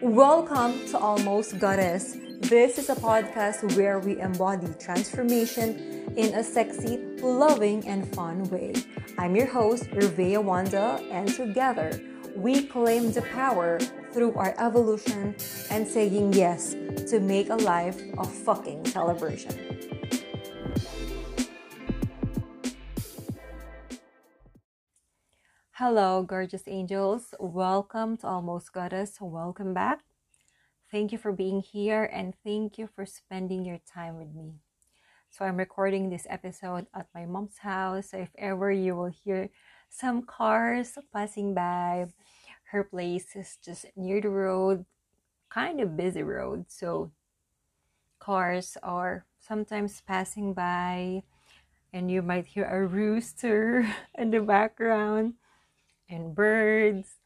Welcome to Almost Goddess. This is a podcast where we embody transformation in a sexy, loving, and fun way. I'm your host, Ruvea Wanda, and together we claim the power through our evolution and saying yes to make a life of fucking celebration. Hello, gorgeous angels. Welcome to Almost Goddess. Welcome back. Thank you for being here and thank you for spending your time with me. So, I'm recording this episode at my mom's house. So, if ever you will hear some cars passing by, her place is just near the road, kind of busy road. So, cars are sometimes passing by, and you might hear a rooster in the background and birds.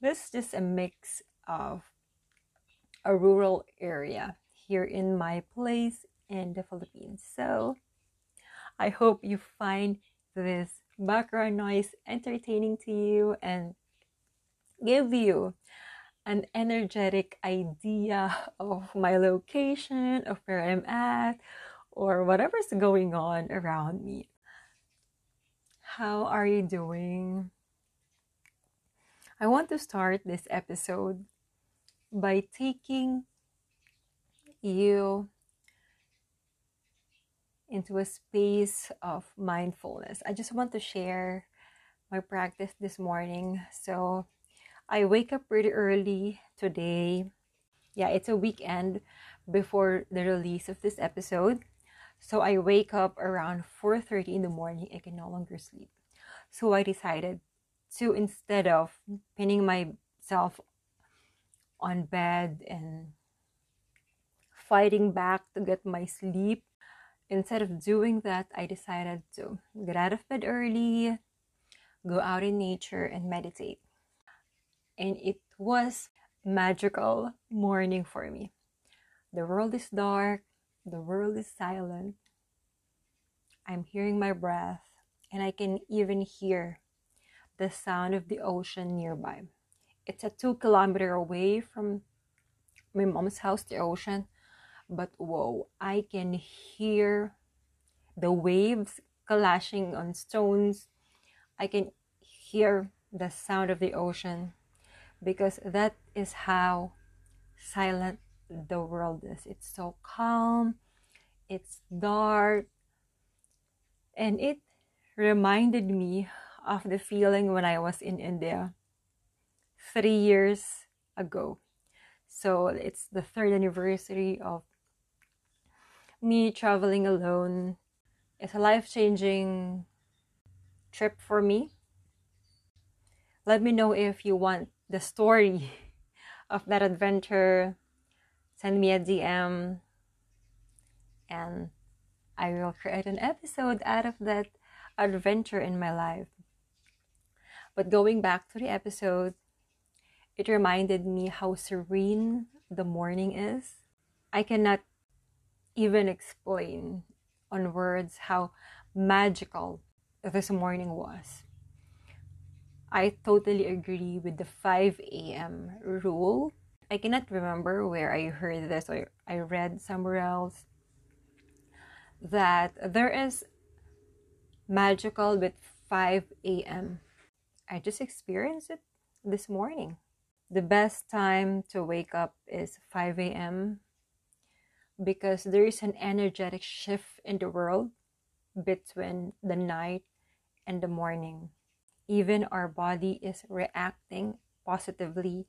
This is just a mix of a rural area here in my place in the Philippines. So I hope you find this background noise entertaining to you and give you an energetic idea of my location, of where I'm at, or whatever's going on around me. How are you doing? I want to start this episode by taking you into a space of mindfulness. I just want to share my practice this morning. So I wake up pretty early today. Yeah, it's a weekend before the release of this episode. So I wake up around 4:30 in the morning. I can no longer sleep. So I decided to instead of pinning myself on bed and fighting back to get my sleep instead of doing that i decided to get out of bed early go out in nature and meditate. And it was magical morning for me. The world is dark the world is silent. I'm hearing my breath and i can even hear the sound of the ocean nearby. It's a two kilometer away from my mom's house, the ocean, but whoa, I can hear the waves clashing on stones. I can hear the sound of the ocean because that is how silent the world is. It's so calm, it's dark, and it reminded me of the feeling when I was in India three years ago. So it's the third anniversary of me traveling alone. It's a life changing trip for me. Let me know if you want the story of that adventure. Send me a DM and I will create an episode out of that adventure in my life. But going back to the episode, it reminded me how serene the morning is. I cannot even explain on words how magical this morning was. I totally agree with the 5 a.m. rule. I cannot remember where I heard this or I read somewhere else that there is magical with 5 a.m. I just experienced it this morning. The best time to wake up is 5 a.m. because there is an energetic shift in the world between the night and the morning. Even our body is reacting positively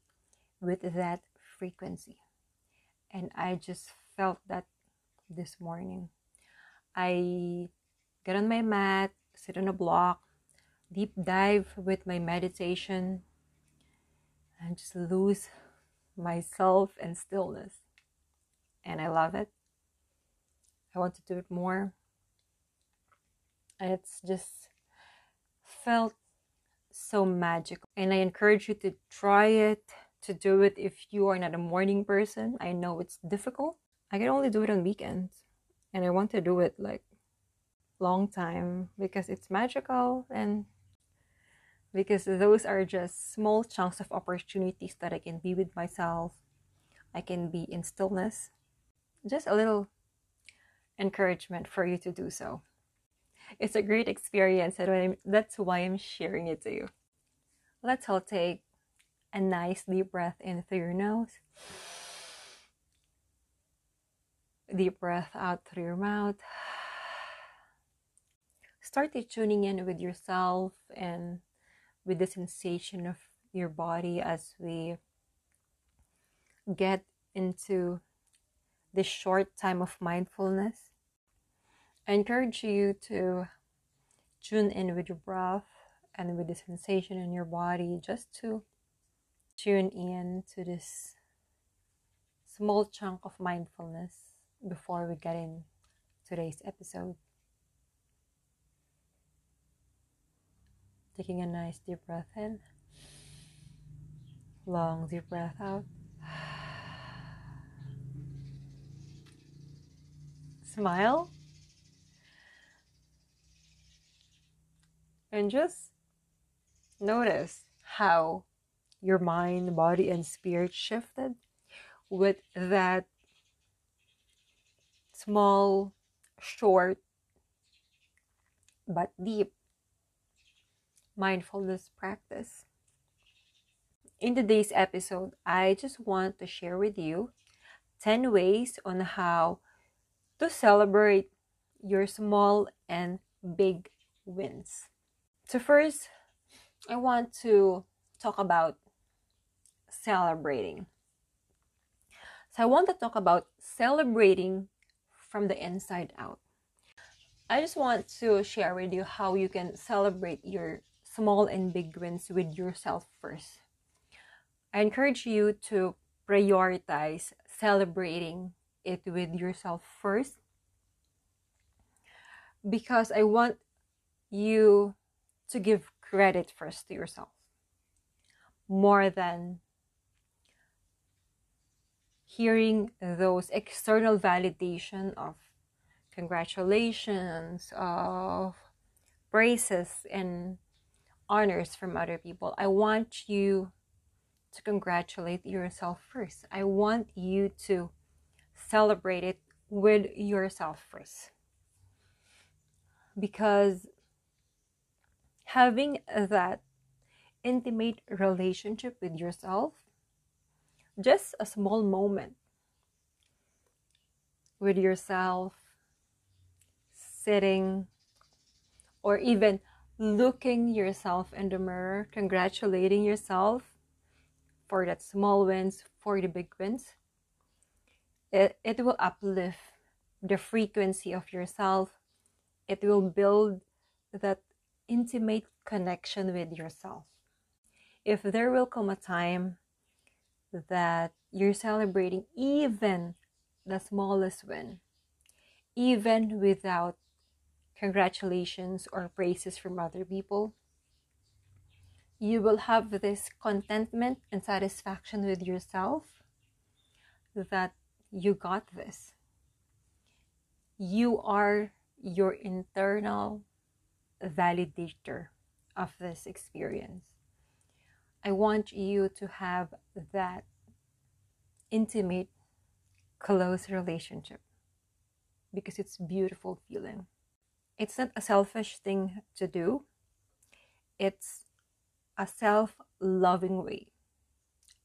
with that frequency. And I just felt that this morning. I get on my mat, sit on a block, deep dive with my meditation and just lose myself and stillness. And I love it. I want to do it more. It's just felt so magical. And I encourage you to try it, to do it if you are not a morning person. I know it's difficult. I can only do it on weekends. And I want to do it like long time because it's magical and because those are just small chunks of opportunities that I can be with myself. I can be in stillness. Just a little encouragement for you to do so. It's a great experience, and that's why I'm sharing it to you. Let's all take a nice deep breath in through your nose. Deep breath out through your mouth. Start tuning in with yourself and with the sensation of your body as we get into this short time of mindfulness. I encourage you to tune in with your breath and with the sensation in your body just to tune in to this small chunk of mindfulness before we get in today's episode. Taking a nice deep breath in, long deep breath out. Smile. And just notice how your mind, body, and spirit shifted with that small, short, but deep mindfulness practice. In today's episode, I just want to share with you 10 ways on how to celebrate your small and big wins. So, first, I want to talk about celebrating. So, I want to talk about celebrating from the inside out. I just want to share with you how you can celebrate your small and big wins with yourself first. I encourage you to prioritize celebrating it with yourself first because I want you to give credit first to yourself more than hearing those external validation of congratulations of praises and honors from other people. I want you to congratulate yourself first. I want you to celebrate it with yourself first. Because having that intimate relationship with yourself, just a small moment with yourself, sitting, or even looking yourself in the mirror, congratulating yourself for that small wins, for the big wins, it, it will uplift the frequency of yourself. It will build that intimate connection with yourself. If there will come a time that you're celebrating even the smallest win, even without congratulations or praises from other people. You will have this contentment and satisfaction with yourself that you got this. You are your internal validator of this experience. I want you to have that intimate, close relationship because it's beautiful feeling it's not a selfish thing to do, it's a self loving way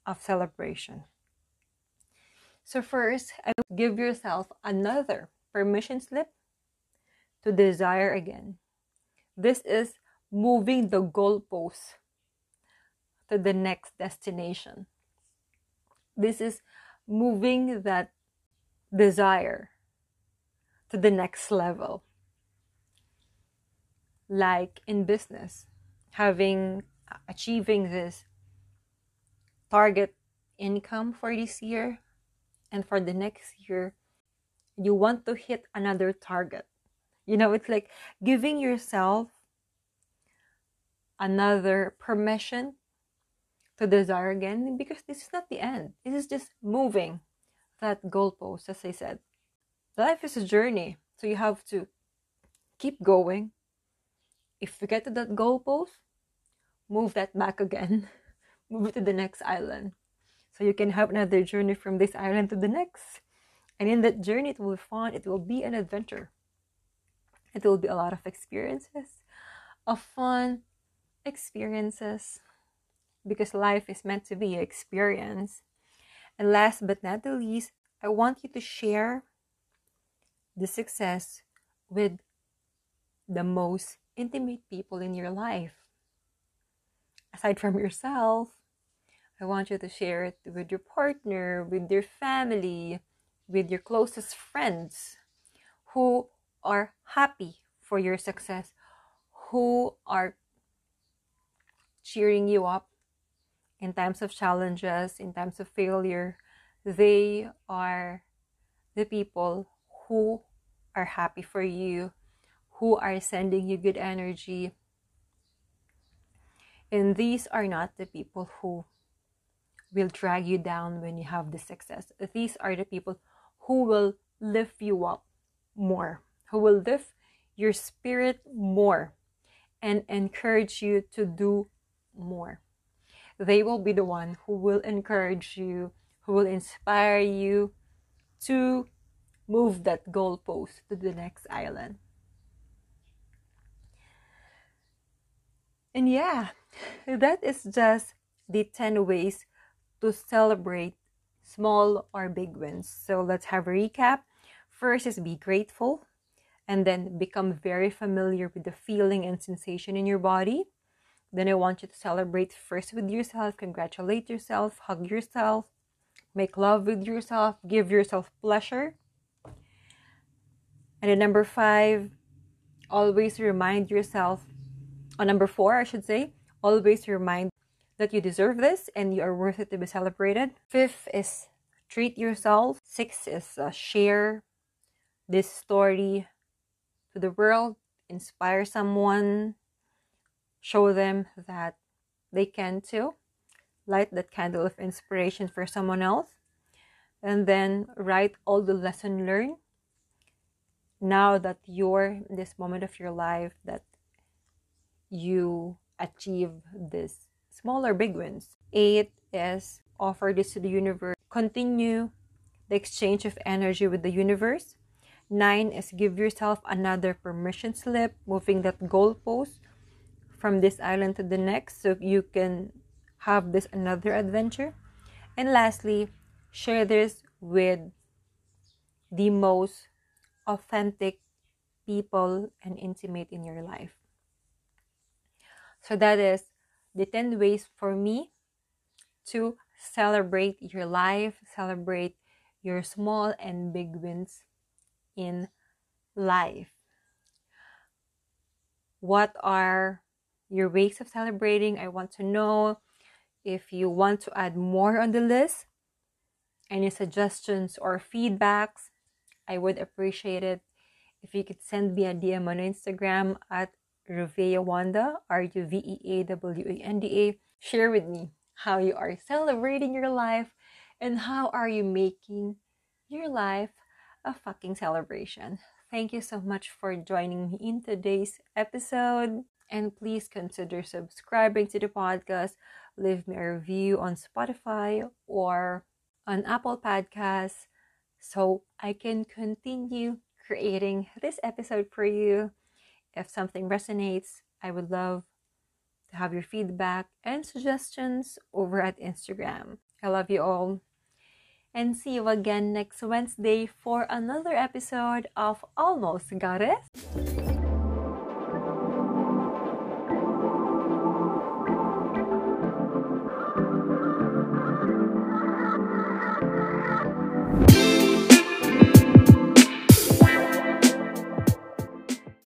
of celebration. So, first, I give yourself another permission slip to desire again. This is moving the goalpost to the next destination. This is moving that desire to the next level like in business having achieving this target income for this year and for the next year you want to hit another target you know it's like giving yourself another permission to desire again because this is not the end this is just moving that goalpost as i said life is a journey so you have to keep going. If you get to that goalpost, move that back again. move it to the next island. So you can have another journey from this island to the next. And in that journey, it will be fun. It will be an adventure. It will be a lot of experiences, of fun experiences, because life is meant to be an experience. And last but not the least, I want you to share the success with the most intimate people in your life. Aside from yourself, I want you to share it with your partner, with your family, with your closest friends who are happy for your success, who are cheering you up in times of challenges, in times of failure. They are the people who are happy for you, who are sending you good energy. And these are not the people who will drag you down when you have the success. These are the people who will lift you up more, who will lift your spirit more and encourage you to do more. They will be the one who will encourage you, who will inspire you to move that goalpost to the next island. And yeah, that is just the 10 ways to celebrate small or big wins. So let's have a recap. First is be grateful, and then become very familiar with the feeling and sensation in your body. Then I want you to celebrate first with yourself, congratulate yourself, hug yourself, make love with yourself, give yourself pleasure. And then number five, always remind yourself, or number four, I should say, always remind that you deserve this and you are worth it to be celebrated. Fifth is treat yourself. Six is uh, share this story to the world, inspire someone, show them that they can too. Light that candle of inspiration for someone else. And then write all the lesson learned. Now that you're in this moment of your life that you achieve this small or big wins. Eight is offer this to the universe. Continue the exchange of energy with the universe. Nine is give yourself another permission slip, moving that goalpost from this island to the next so you can have this another adventure. And lastly, share this with the most authentic people and intimate in your life. So that is the 10 ways for me to celebrate your life, celebrate your small and big wins in life. What are your ways of celebrating? I want to know if you want to add more on the list. Any suggestions or feedbacks? I would appreciate it if you could send me a DM on Instagram at Ruvea Wanda, R U V E A W A N D A. Share with me how you are celebrating your life and how are you making your life a fucking celebration. Thank you so much for joining me in today's episode. And please consider subscribing to the podcast. Leave me a review on Spotify or on Apple Podcasts so I can continue creating this episode for you. If something resonates, I would love to have your feedback and suggestions over at Instagram. I love you all. And see you again next Wednesday for another episode of Almost Goddess.